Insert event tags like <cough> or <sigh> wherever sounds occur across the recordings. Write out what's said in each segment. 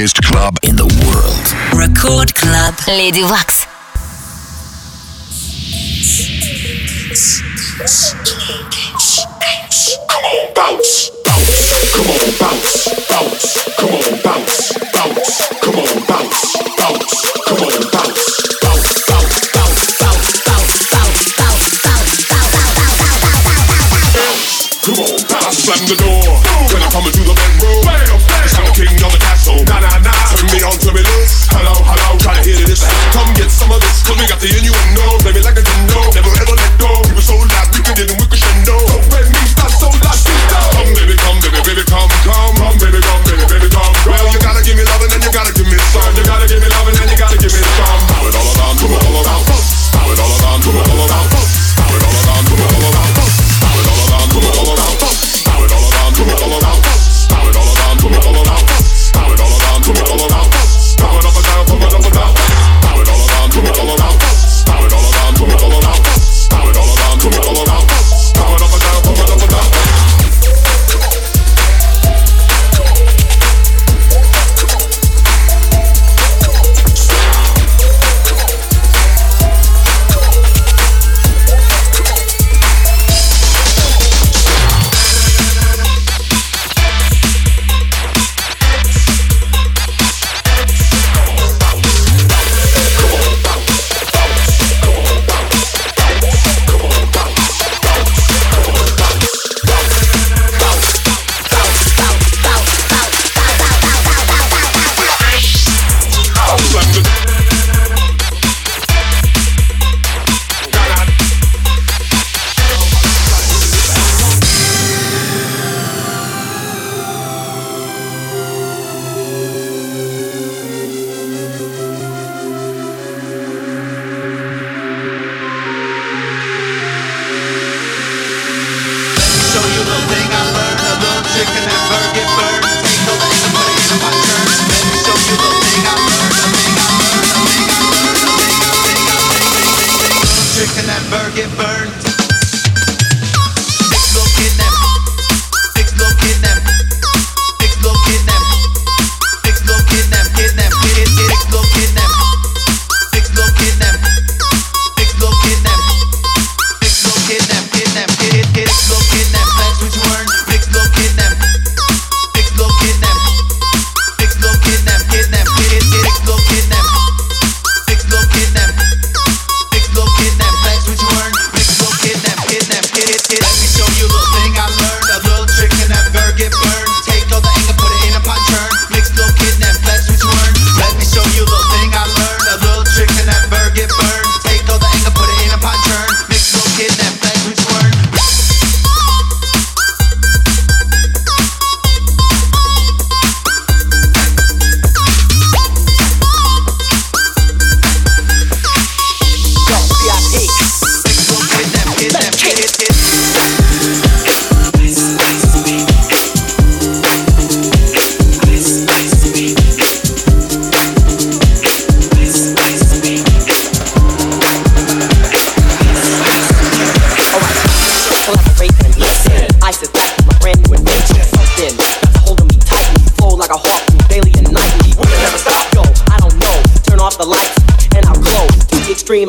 biggest club in the world. Record Club Lady Waks. Bounce, bounce, come on, bounce, bounce, come on, bounce, bounce, come on, bounce, bounce, come on, bounce. Come on. Slam the door when I come into the bedroom. Cause I'm the king of the castle. Nah, nah, nah. Turn me on, turn me loose. Hello, hello. Try to hear this. Come get some of this. Cause we got the innuendo. Play me like a dino. Never ever let go. We were so loud. We can get in with crescendo. Don't let me stop so loud. Come, baby, come, baby, baby, come, come. Come, baby, come, baby, baby, come. Well, you gotta give me love and you gotta give me some. You gotta give me love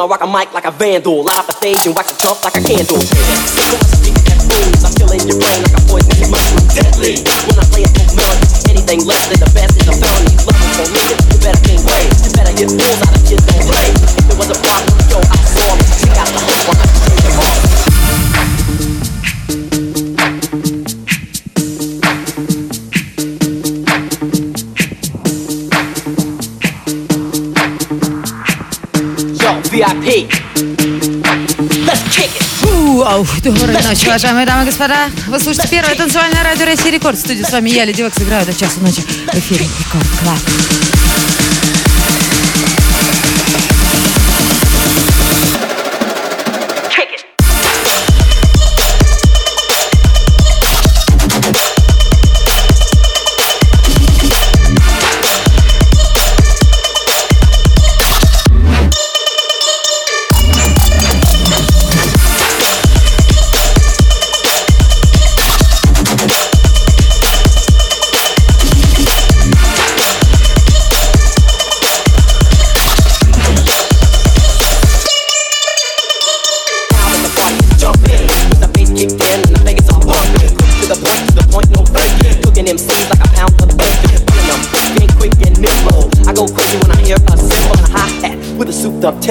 I rock a mic like a vandal. Light up the stage and wax a chump like a candle. I'm in your brain like a mushroom. Deadly. When I play it for melody, anything less than the best is a felony. For me, you better. You better get out of kids don't play. If it was a problem, yo, I saw. Check out the VIP. Let's kick it. Ночи, уважаемые дамы и господа. Вы слушаете первое танцевальное радио России Рекорд. В студии с вами я, Леди Векс, играю до часу ночи в эфире Рекорд Клаб.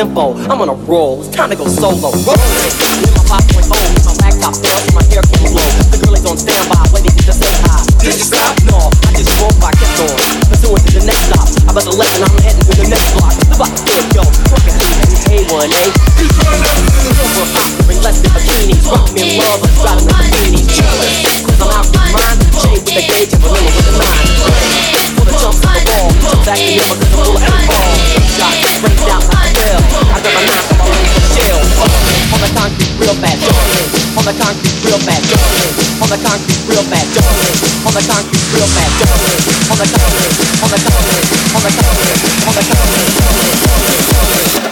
Tempo. I'm on a roll. It's time to go solo. Rolling. In my 5.0, with my laptop fell, my hair can blow. The girl is on standby, waiting to just say hi. Did you stop? No, I just drove by, kept on. Pursuing to the next stop. I bet the lesson, I'm heading to the next block. The block is yo, rockin' through A1A. Silver hot, bring less than bikinis. Rock me in love, I'm driving the bikinis. Jealous, cause I'm out with mine. Shade with the gauge and vanilla with the nine. The jumps on the wall, jump back in cause I'm full of ball. Shot, fast. On the concrete, real fast. On the concrete, real fast. On the concrete, real fast, jumping. On the concrete, on the concrete, on the concrete, on the concrete. Kick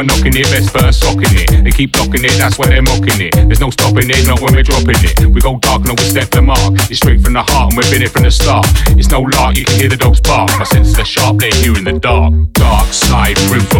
one knocking it, best first socking it. They keep blocking it, that's why they're mocking it. There's no stopping it, not when we're dropping it. We go dark no, we step the mark. It's straight from the heart and we've been it from the start. It's no lark, you can hear the dogs bark. My senses are sharp, they're here in the dark. Dark side, room for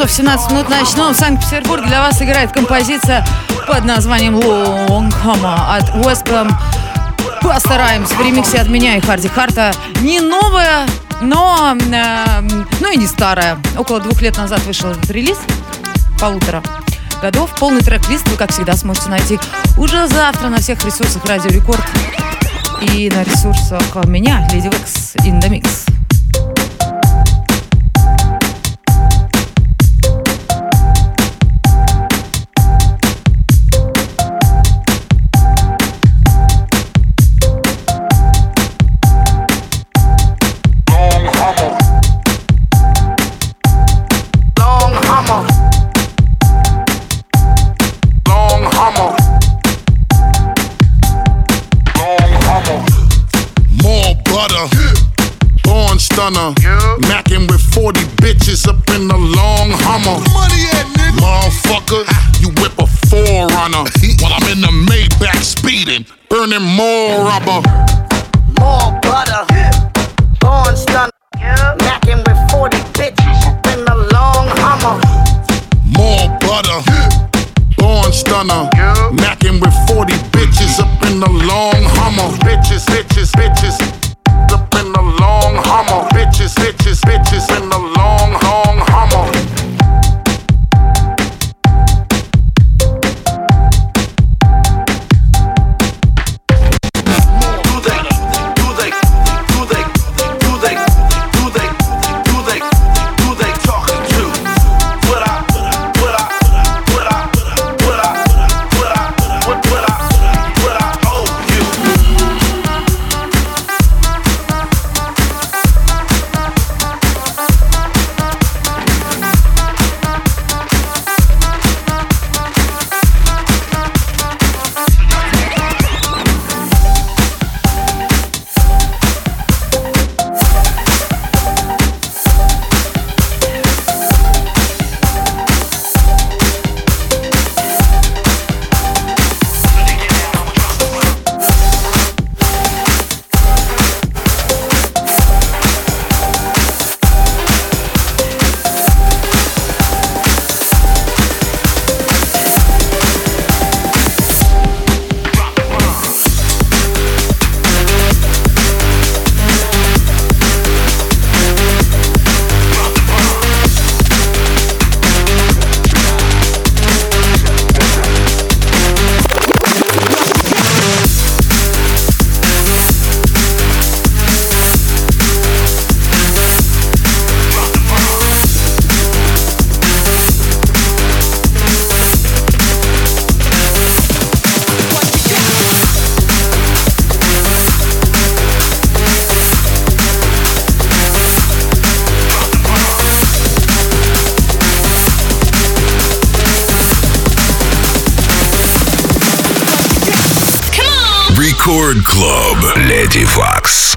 часов 17 минут начнем. В Санкт-Петербурге для вас играет композиция под названием Long Homo от Westbam Rhymes в ремиксе от меня и Харди Харта. Не новая, но, э, ну и не старая. Около двух лет назад вышел этот релиз, полутора годов. Полный трек-лист вы, как всегда, сможете найти уже завтра на всех ресурсах Радио Рекорд и на ресурсах меня, Леди Векс, in butter. Born stunner. Macking with 40 bitches up in the long hummer. Money at nigga. Motherfucker, you whip a forerunner. While I'm in the Maybach speeding, burning more rubber. More butter. Born stun. Macking with 40 bitches up in the long hummer. More butter. Born stunner. Macking with 40 bitches up in the long hummer. Bitches, bitches, bitches. Hummer. Bitches, bitches, bitches in the long, long hummer. Lady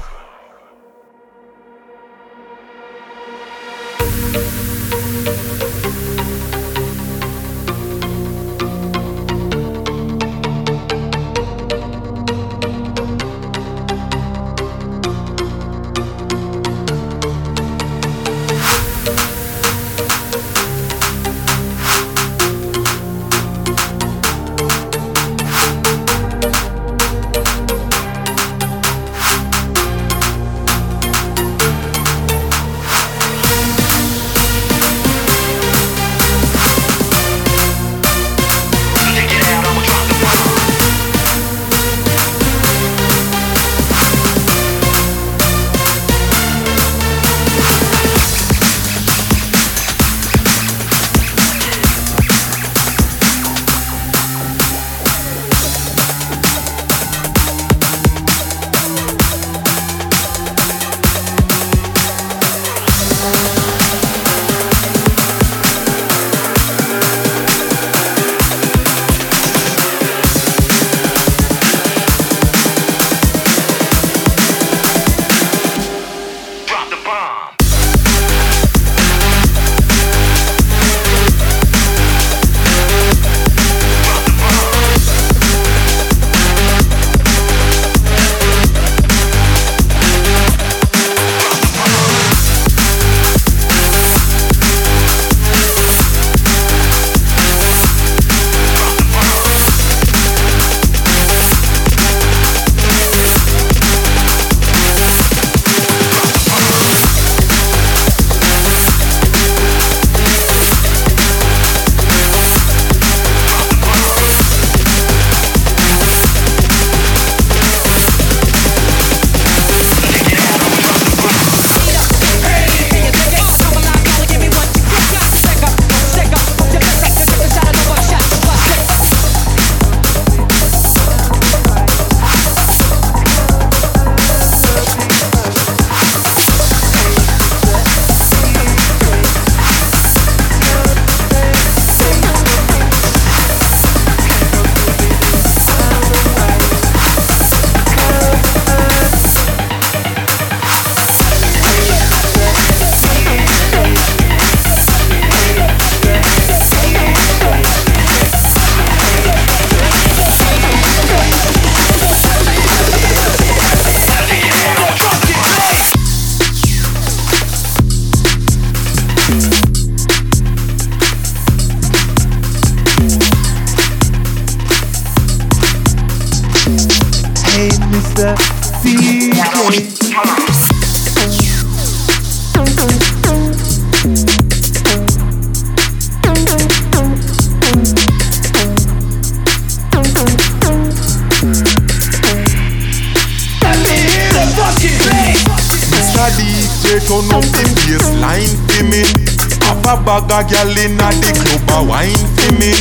Have a bag of gyal inna the club a wine for me.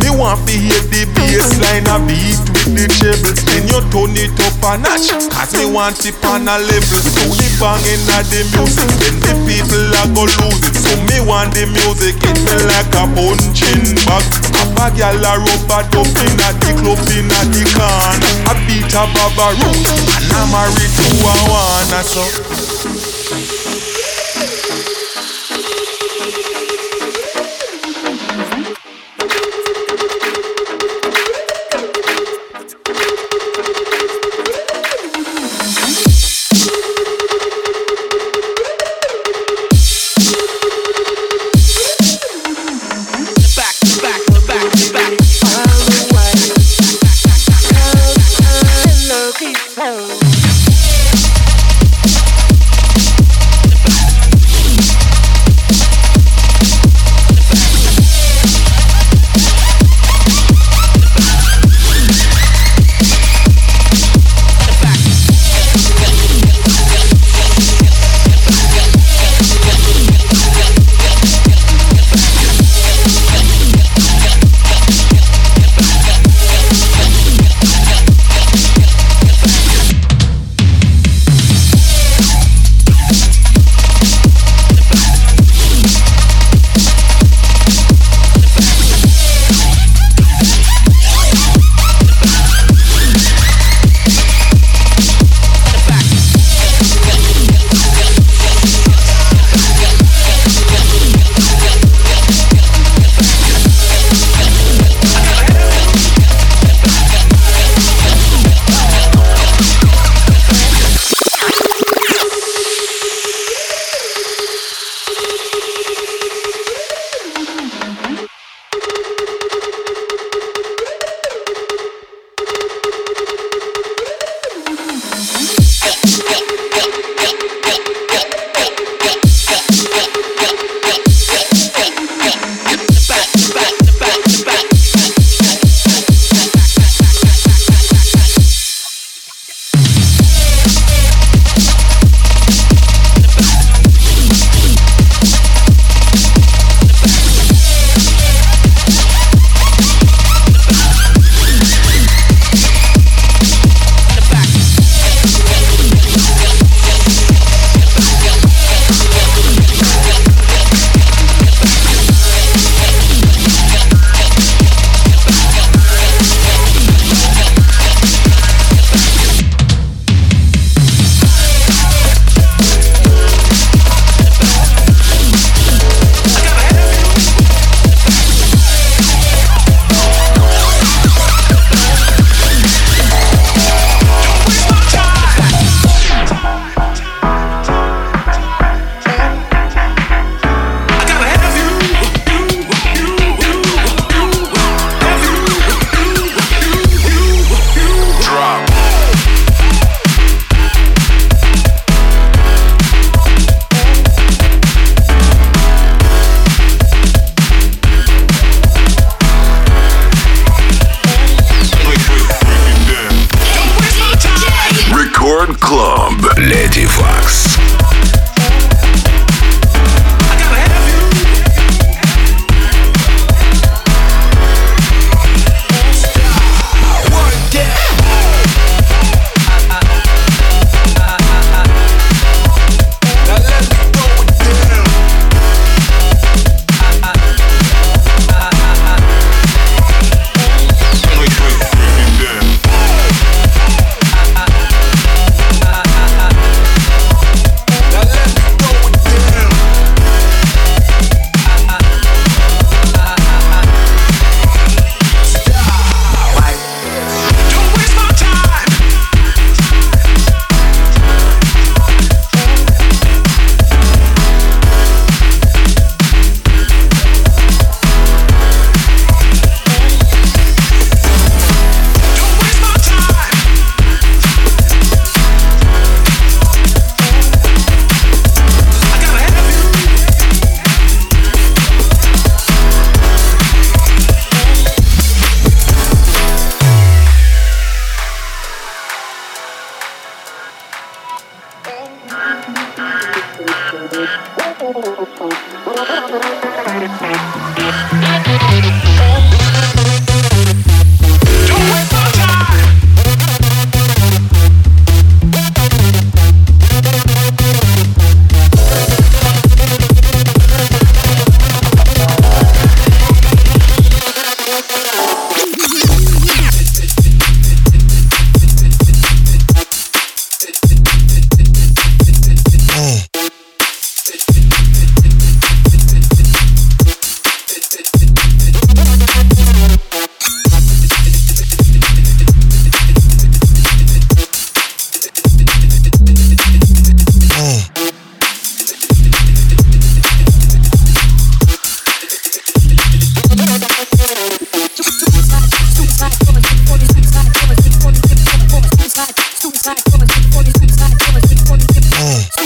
Me want to hear the bassline a beat with the treble. Then you turn it up a notch, cause me want it on a level. So the bang inna the music, then the people a go lose it. So me want the music, hit me like a punching bag. A gyal a rub a dub inna the club inna the corner. A beat a baba root, and I'm a one so.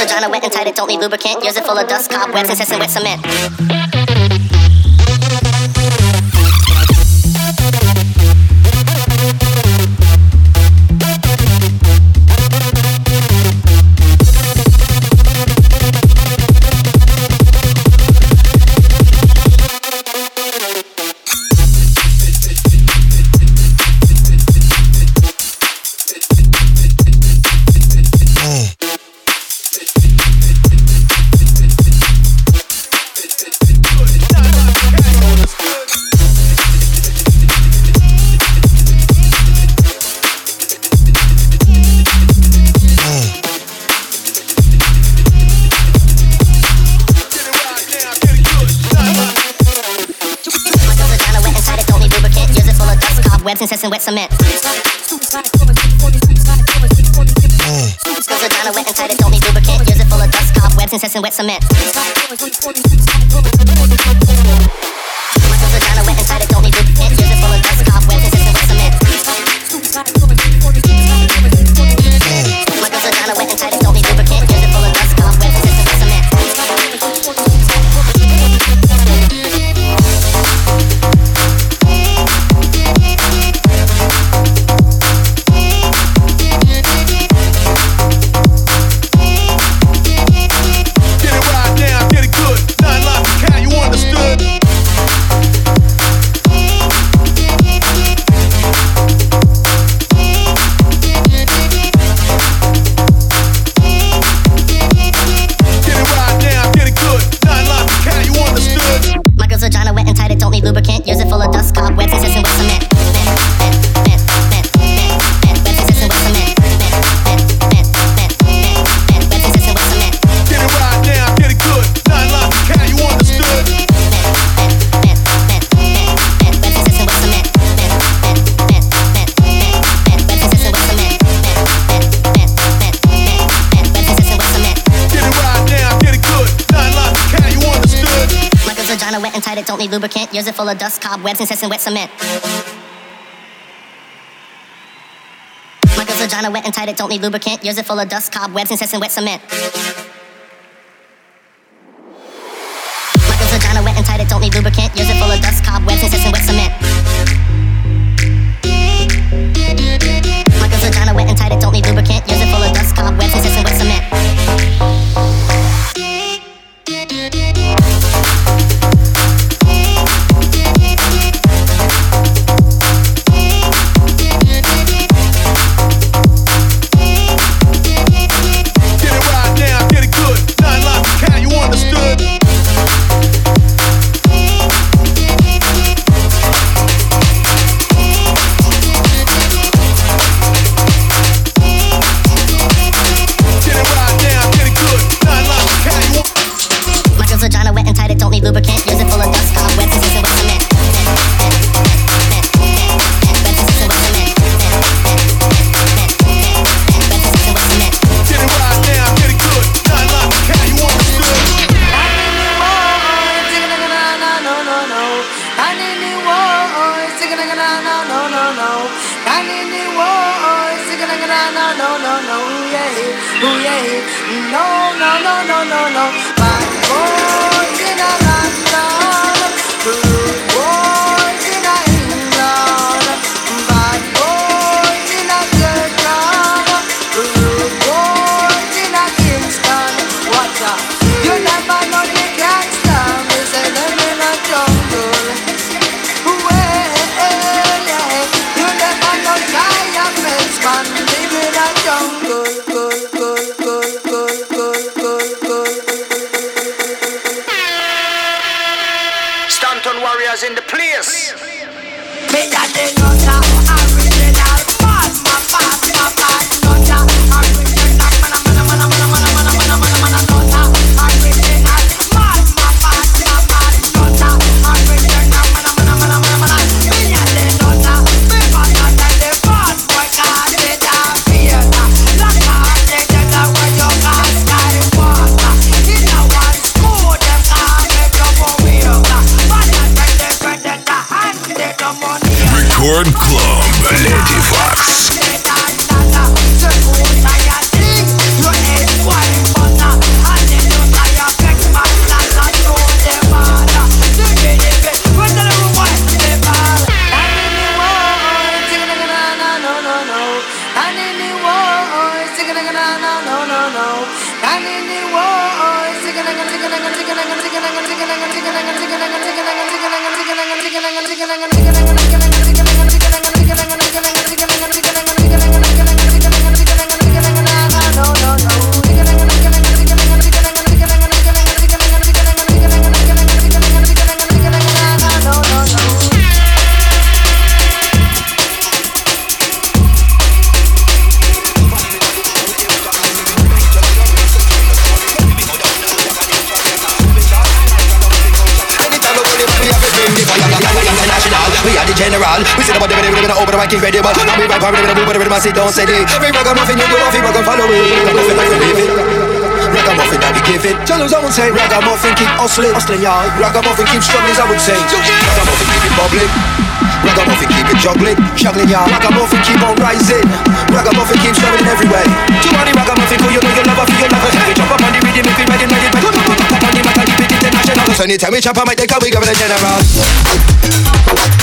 vagina wet and tight, it don't need lubricant. Yours is full of dust, cobwebs, incessant wet cement. cement. full of dust, cobwebs, incessant wet cement. My girl's vagina wet and tight, it don't need lubricant. Yours is full of dust, cobwebs, incessant wet cement. With the down steady. Every ragamuffin you do, every ragamuffin follow it. Ragamuffin like we live it. Ragamuffin that we give it. Tell us I would say ragamuffin keep hustling, hustling y'all. Ragamuffin keep struggling, I would say. Ragamuffin keep it bubbling. Ragamuffin keep it juggling, juggling y'all. Ragamuffin keep on rising. Ragamuffin keep struggling every way. Too many ragamuffin, for you know you love her, for your lover. We jump up on the rhythm, if we ready, ready, ready. Up on the mic, I keep it international. So anytime we chop, I might take a wig of the general. Sit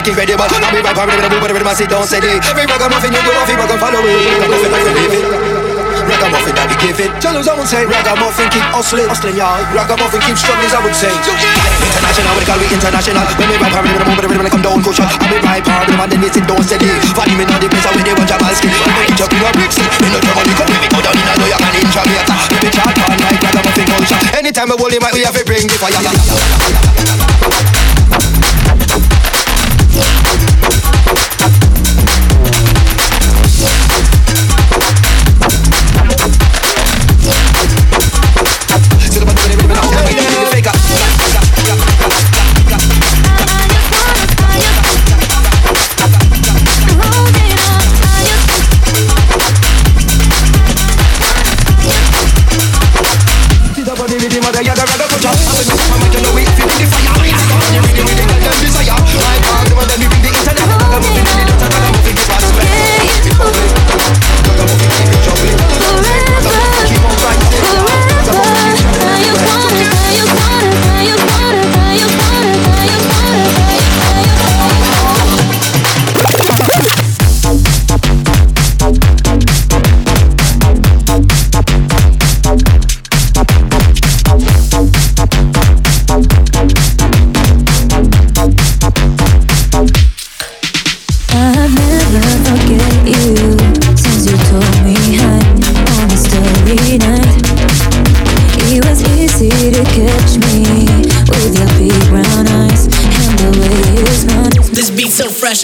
and open the mic incredible. Now we vibe with the move with the rhythm and sit down steady. Every ragamuffin you do, every ragamuffin follow it. Ragamuffin like we live it. Ragamuffin we give it. Tell us I would say ragamuffin keep hustling, hustling y'all. Ragamuffin keep struggling, I would say. International, we call we international. When we vibe with the move with the rhythm and come down cushion. And we vibe hard with man then we sit down steady. Follow me now the place where they want Jamalski. We make it up in a big city. In the Germany, come we go down in a York and in Jamaica. We be chat on like ragamuffin culture. Anytime we hold mic, we have to bring the fire.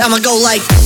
I'ma go like.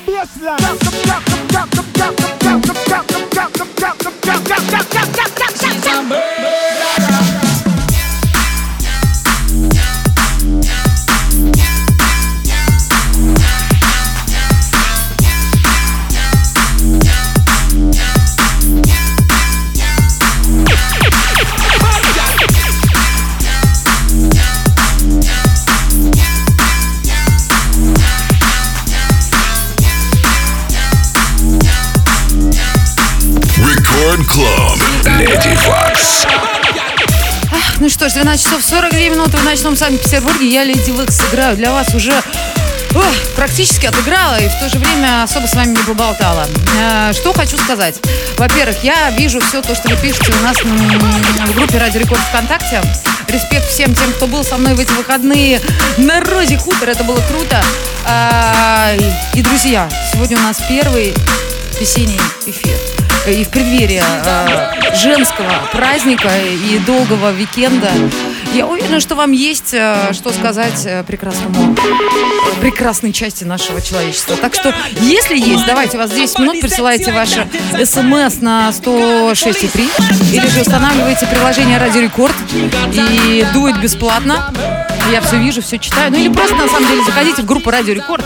the baseline. Drop, drop, drop, drop, drop, drop, drop. Ночном Санкт-Петербурге. Я, Леди Векс, играю для вас уже ох, практически отыграла и в то же время особо с вами не поболтала. Э, Что хочу сказать. Во-первых, я вижу все то, что вы пишете у нас в группе Радио Рекорд ВКонтакте. Респект всем тем, кто был со мной в эти выходные на Розе Хутор. Это было круто. А, И, друзья, сегодня у нас первый весенний эфир. И в преддверии э, женского праздника и долгого викенда я уверена, что вам есть э, что сказать э, прекрасному, прекрасной части нашего человечества. Так что, если есть, давайте, у вас 10 минут, присылайте ваши смс на 106,3 или же устанавливайте приложение Радио Рекорд и дует бесплатно. Я все вижу, все читаю. Ну или просто, на самом деле, заходите в группу Радио Рекорд.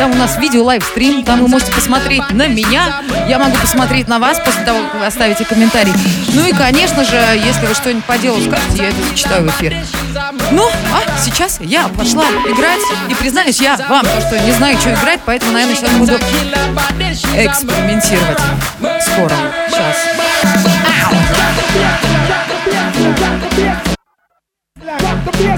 Там у нас видео лайвстрим, там вы можете посмотреть на меня, я могу посмотреть на вас после того, как вы оставите комментарий. Ну и, конечно же, если вы что-нибудь по делу скажете, я это зачитаю в эфир. Ну, а сейчас я пошла играть, и признаюсь я вам, то, что не знаю, что играть, поэтому, наверное, сейчас буду экспериментировать. Скоро. Сейчас. She's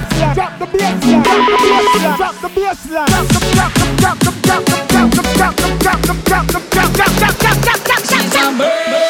a murderer.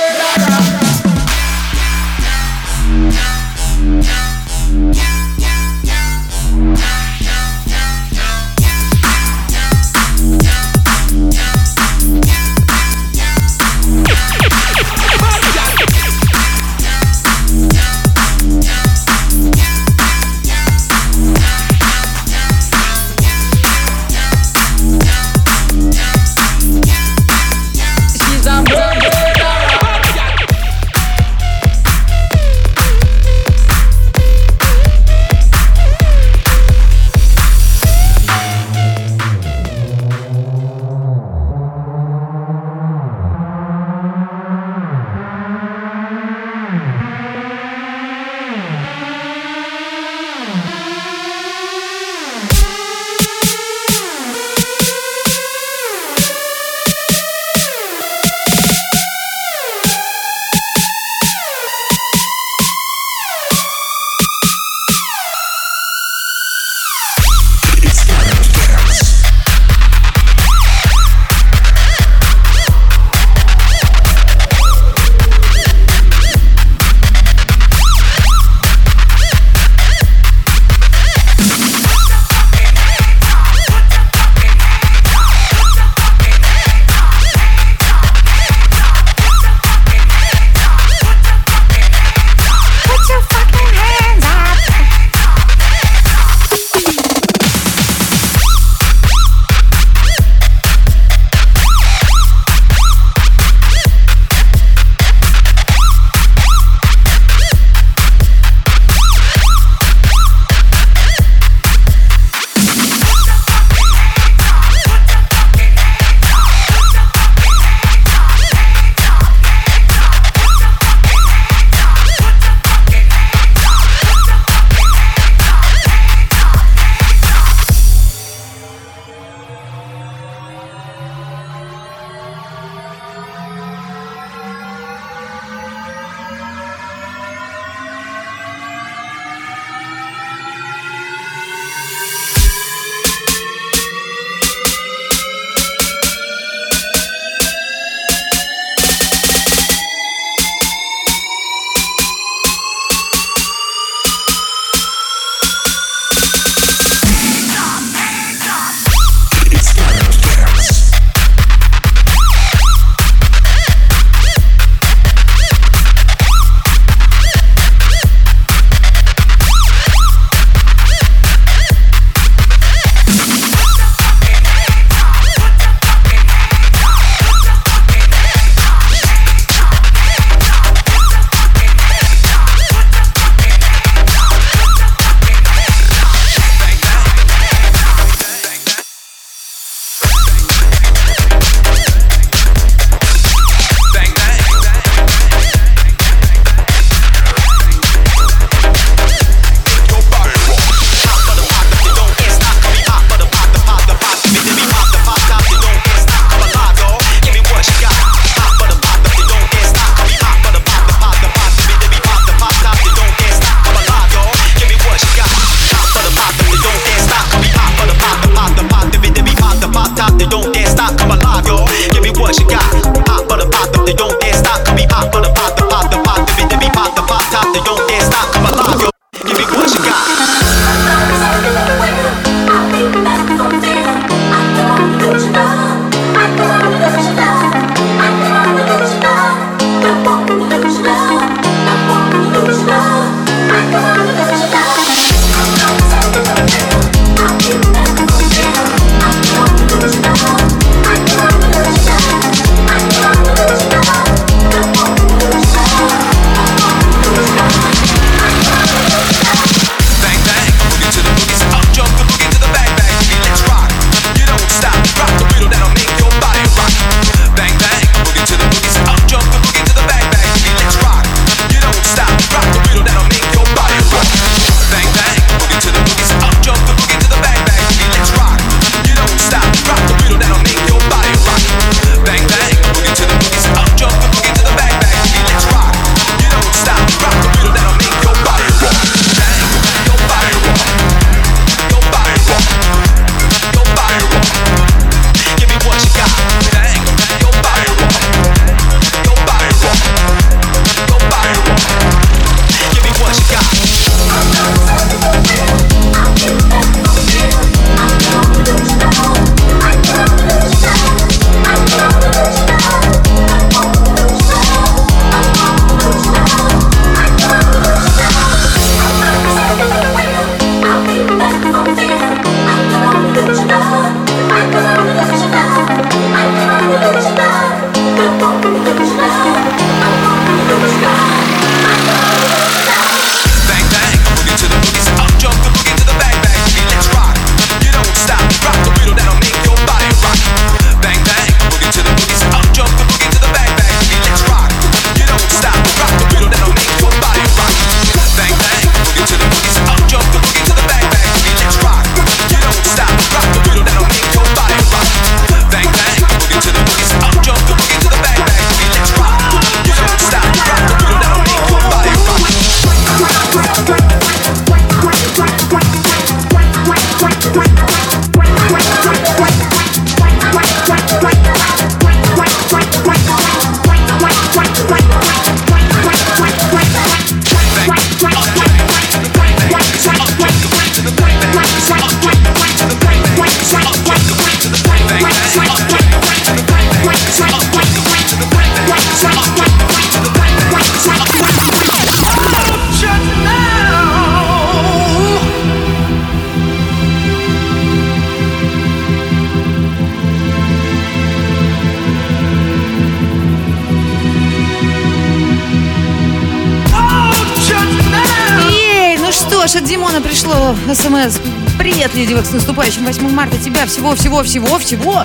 Ж, от Димона пришло смс. Привет, Леди Векс, с наступающим 8 марта. Тебя всего-всего-всего-всего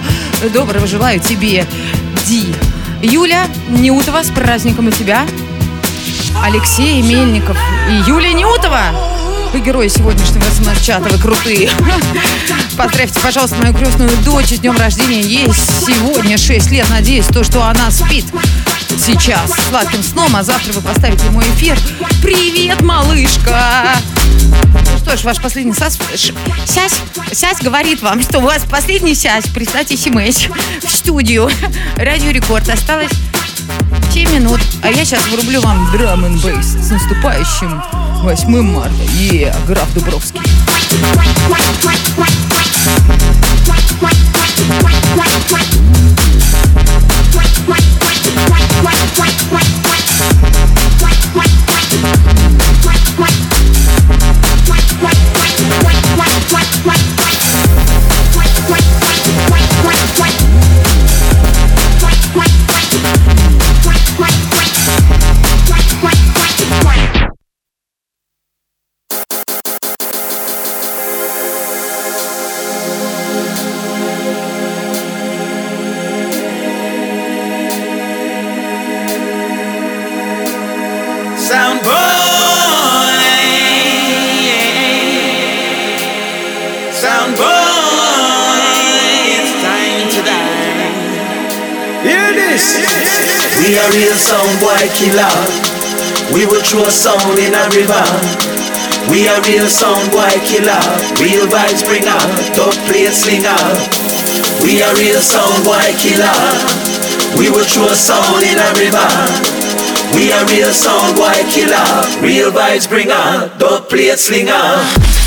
доброго желаю тебе, Ди. Юля Неутова, с праздником и тебя. Алексей Мельников и Юлия Неутова. Вы герои сегодняшнего смс-чата, вы крутые. <laughs> Поздравьте, пожалуйста, мою крестную дочь с днем рождения. Ей сегодня 6 лет. Надеюсь, то, что она спит сейчас сладким сном, а завтра вы поставите мой эфир. Привет, малышка! Ну что ж, ваш последний сас... ш- Сясь, Сясь говорит вам, что у вас последний сясь. Прислать смс в студию. Радио Рекорд. Осталось 7 минут. А я сейчас врублю вам драм н с наступающим 8 марта. Е, граф Дубровский. Sound We are real sound boy killer. We will throw a sound in a river. We are real sound boy killer. Real vibes bringer. Dub plate slinger. We are real sound boy killer. We will throw a sound in a river. We are real sound boy killer. Real vibes bringer. Dub plate slinger.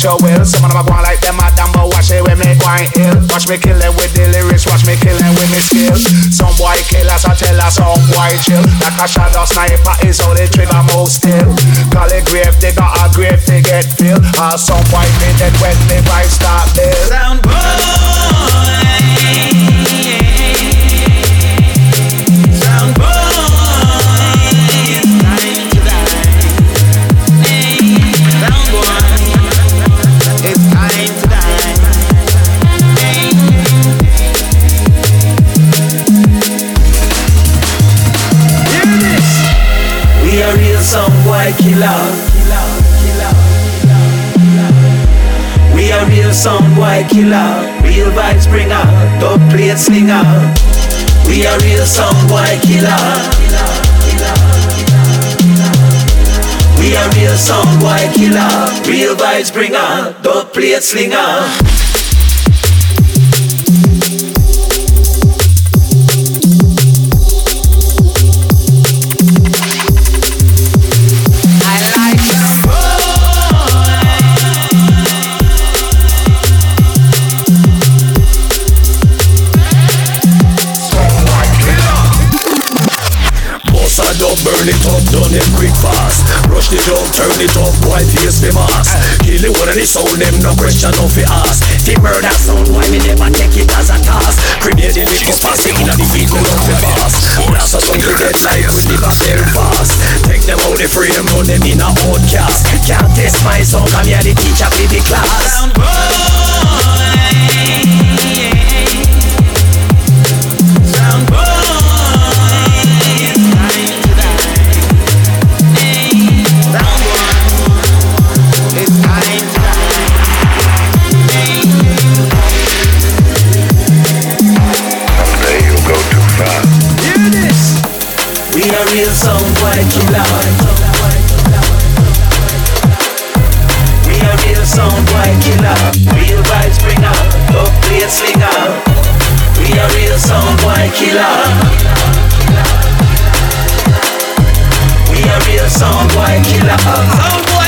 Write your will. Some of them a go like them a damn, but watch it when me going ill. Watch me kill them with the lyrics, watch me kill them with me skill. Some boy kill us, I tell us some boy chill. Like a shadow sniper is how the trigger move still. Call it grave, they got a grave to get filled. Or some boy be dead when they vibes start build. Sound boy. Killer. We are real sound boy killer. Real vibes bringer. Dub plate slinger. We are real sound boy killer. We are real boy killer. Real vibes bringer. Dub plate slinger. Sound, them no question, no fi ask. The murder sound, why me never take it as a task? Cremate the liquor fast, taking a the beat, go up the fast Blast us on the dead like we live a fast? Take them out the frame, run them in a outcast Can't test my sound, I'm here the teacher for the class. Sound boy. killer. We a real sound boy killer.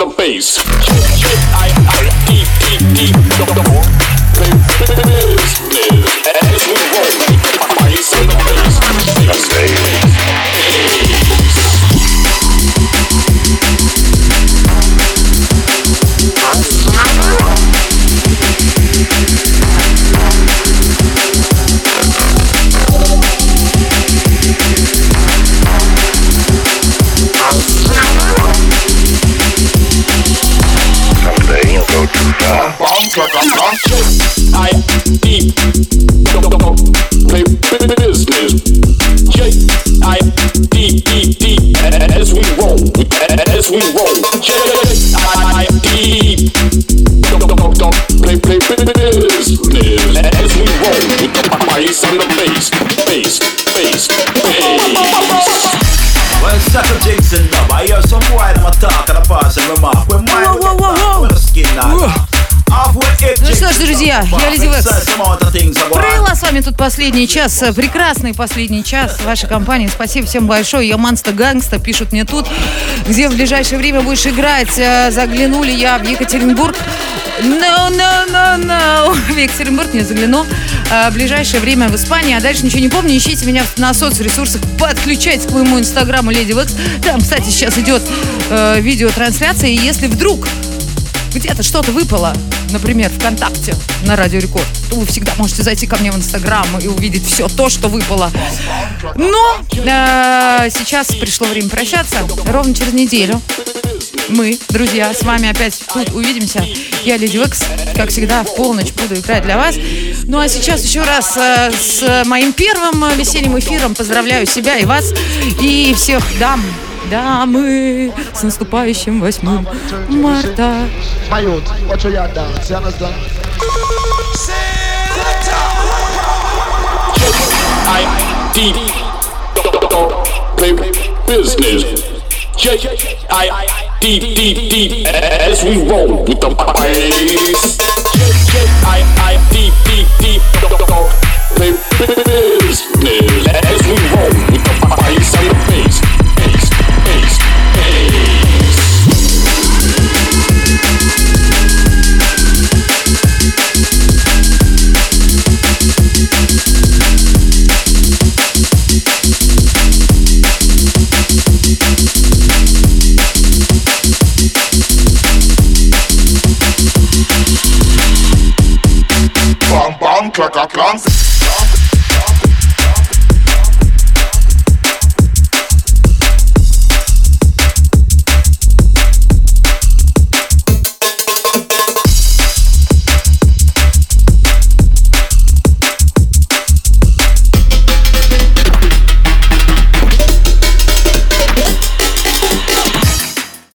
The bass. I вами тут последний час, э, прекрасный последний час вашей компании. Спасибо всем большое. Я Манста Гангста, пишут мне тут. Где в ближайшее время будешь играть? Э, Заглянули я в Екатеринбург. No, no, no, no. <laughs> В Екатеринбург не загляну. Э, В ближайшее время в Испании. А дальше ничего не помню. Ищите меня на соцресурсах. Подключайтесь к моему инстаграму Леди Векс. Там, кстати, сейчас идет э, видеотрансляция. И если вдруг где-то что-то выпало, например, ВКонтакте на Радио Рекорд, то вы всегда можете зайти ко мне в Инстаграм и увидеть все то, что выпало. Но э, сейчас пришло время прощаться. Ровно через неделю мы, друзья, с вами опять тут увидимся. Я Леди Векс, как всегда, в полночь буду играть для вас. Ну а сейчас еще раз э, с моим первым весенним эфиром поздравляю себя и вас, и всех дам, дамы, с наступающим 8 марта. deep business. J I deep deep deep as we roll with the bass. J I I deep deep deep business as we roll.